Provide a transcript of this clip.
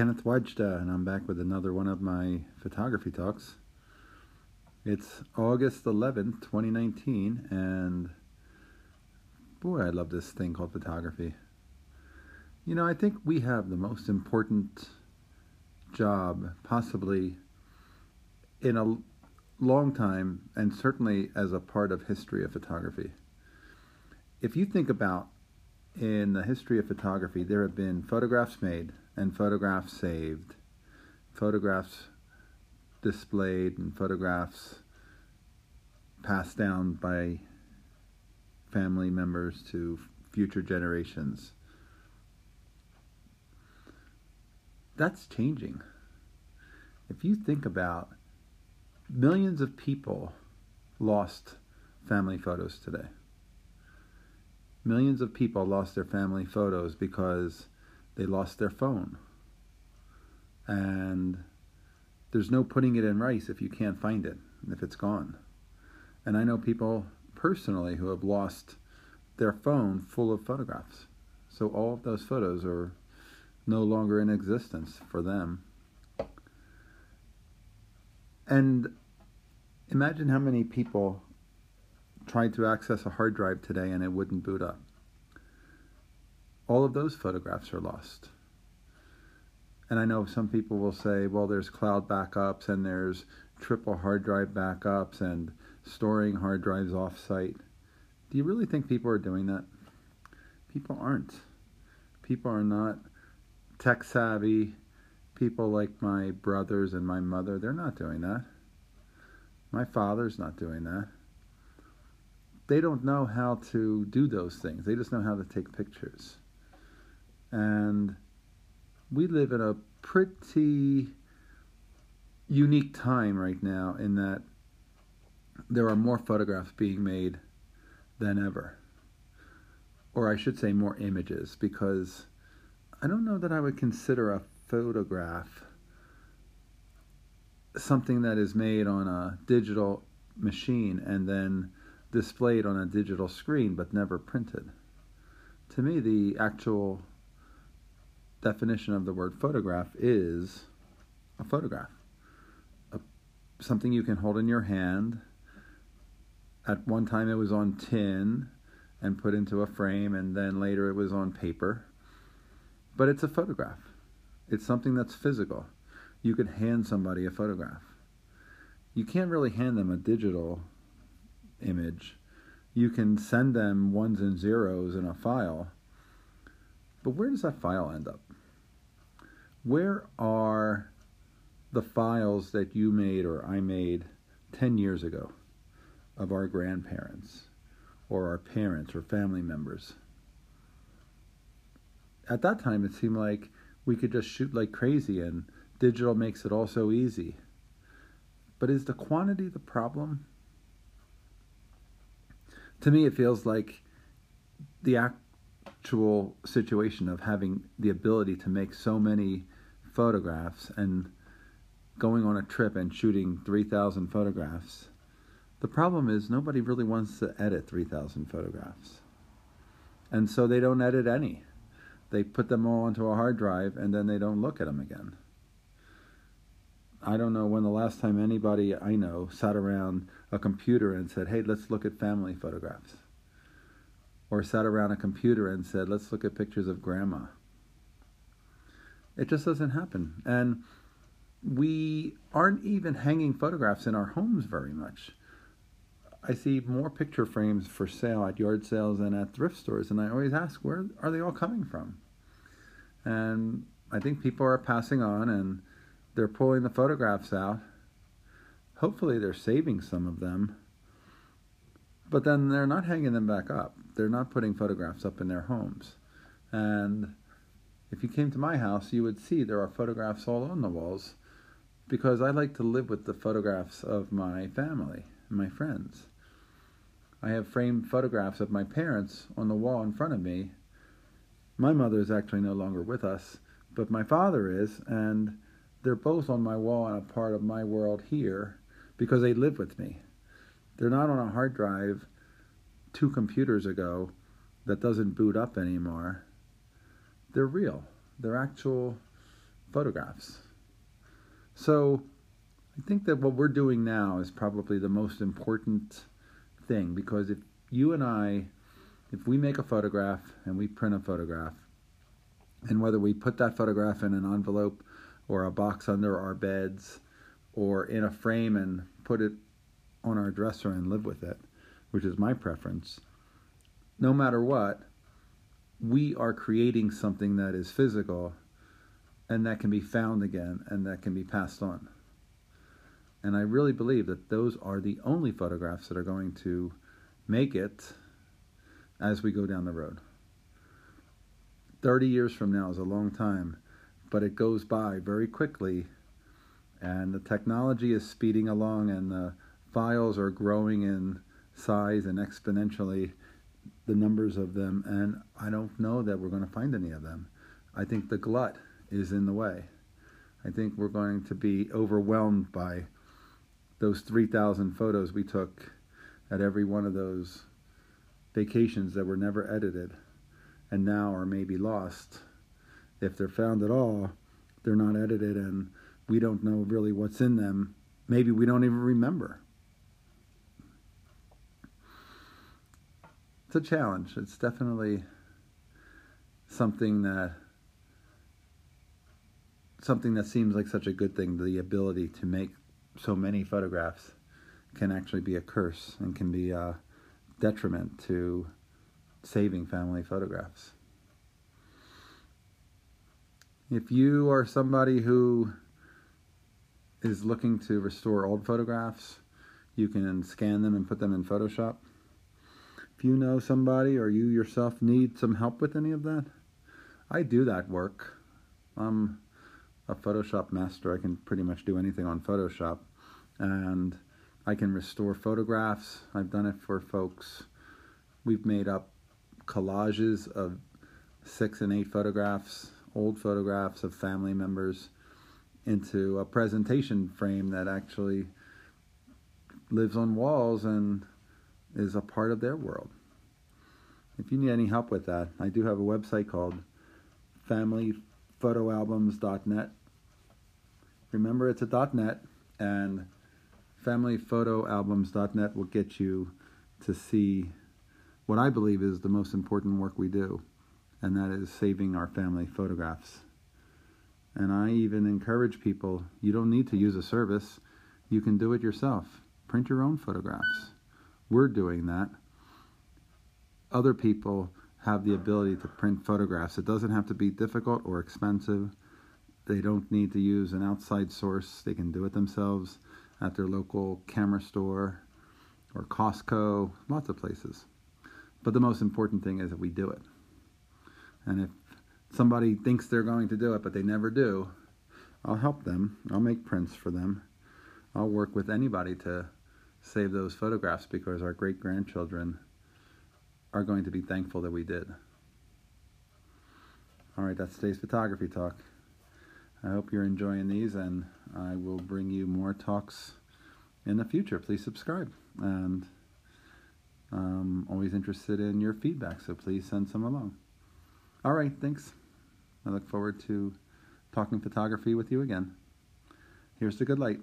Kenneth Wajda, and I'm back with another one of my photography talks. It's August 11th, 2019, and boy, I love this thing called photography. You know, I think we have the most important job, possibly in a long time, and certainly as a part of history of photography. If you think about in the history of photography, there have been photographs made and photographs saved, photographs displayed, and photographs passed down by family members to future generations. That's changing. If you think about millions of people lost family photos today. Millions of people lost their family photos because they lost their phone. And there's no putting it in rice if you can't find it, if it's gone. And I know people personally who have lost their phone full of photographs. So all of those photos are no longer in existence for them. And imagine how many people tried to access a hard drive today and it wouldn't boot up all of those photographs are lost. And I know some people will say, well, there's cloud backups and there's triple hard drive backups and storing hard drives offsite. Do you really think people are doing that? People aren't. People are not tech savvy. People like my brothers and my mother, they're not doing that. My father's not doing that. They don't know how to do those things. They just know how to take pictures. And we live in a pretty unique time right now in that there are more photographs being made than ever. Or I should say more images, because I don't know that I would consider a photograph something that is made on a digital machine and then displayed on a digital screen but never printed. To me, the actual definition of the word photograph is a photograph. A, something you can hold in your hand. At one time it was on tin and put into a frame, and then later it was on paper. But it's a photograph. It's something that's physical. You could hand somebody a photograph. You can't really hand them a digital image. You can send them ones and zeros in a file. But where does that file end up? where are the files that you made or I made 10 years ago of our grandparents or our parents or family members? At that time, it seemed like we could just shoot like crazy and digital makes it all so easy. But is the quantity the problem? To me, it feels like the actual situation of having the ability to make so many photographs and going on a trip and shooting 3,000 photographs. The problem is nobody really wants to edit 3,000 photographs. And so they don't edit any. They put them all onto a hard drive and then they don't look at them again. I don't know when the last time anybody I know sat around a computer and said, hey, let's look at family photographs. Or sat around a computer and said, let's look at pictures of grandma. It just doesn't happen. And we aren't even hanging photographs in our homes very much. I see more picture frames for sale at yard sales and at thrift stores, and I always ask, where are they all coming from? And I think people are passing on and they're pulling the photographs out. Hopefully, they're saving some of them, but then they're not hanging them back up. They're not putting photographs up in their homes. And if you came to my house, you would see there are photographs all on the walls because I like to live with the photographs of my family and my friends. I have framed photographs of my parents on the wall in front of me. My mother is actually no longer with us, but my father is, and they're both on my wall and a part of my world here because they live with me. They're not on a hard drive two computers ago that doesn't boot up anymore they're real. They're actual photographs. So I think that what we're doing now is probably the most important thing because if you and I, if we make a photograph and we print a photograph, and whether we put that photograph in an envelope or a box under our beds or in a frame and put it on our dresser and live with it, which is my preference, no matter what, we are creating something that is physical and that can be found again and that can be passed on. And I really believe that those are the only photographs that are going to make it as we go down the road. 30 years from now is a long time, but it goes by very quickly, and the technology is speeding along, and the files are growing in size and exponentially the numbers of them, and I don't know that we're going to find any of them. I think the glut is in the way. I think we're going to be overwhelmed by those 3,000 photos we took at every one of those vacations that were never edited and now are maybe lost. If they're found at all, they're not edited and we don't know really what's in them. Maybe we don't even remember. It's a challenge. It's definitely something that something that seems like such a good thing, the ability to make so many photographs can actually be a curse and can be a detriment to saving family photographs. If you are somebody who is looking to restore old photographs, you can scan them and put them in Photoshop. If you know somebody or you yourself need some help with any of that, I do that work. I'm a Photoshop master. I can pretty much do anything on Photoshop. And I can restore photographs. I've done it for folks. We've made up collages of six and eight photographs, old photographs of family members, into a presentation frame that actually lives on walls and is a part of their world. If you need any help with that, I do have a website called familyphotoalbums.net. Remember, it's a .net, and familyphotoalbums.net will get you to see what I believe is the most important work we do, and that is saving our family photographs. And I even encourage people you don't need to use a service, you can do it yourself. Print your own photographs. We're doing that. Other people have the ability to print photographs. It doesn't have to be difficult or expensive. They don't need to use an outside source. They can do it themselves at their local camera store or Costco, lots of places. But the most important thing is that we do it. And if somebody thinks they're going to do it, but they never do, I'll help them. I'll make prints for them. I'll work with anybody to save those photographs because our great grandchildren are going to be thankful that we did. All right, that's today's photography talk. I hope you're enjoying these, and I will bring you more talks in the future. Please subscribe. And I'm always interested in your feedback, so please send some along. All right, thanks. I look forward to talking photography with you again. Here's the good light.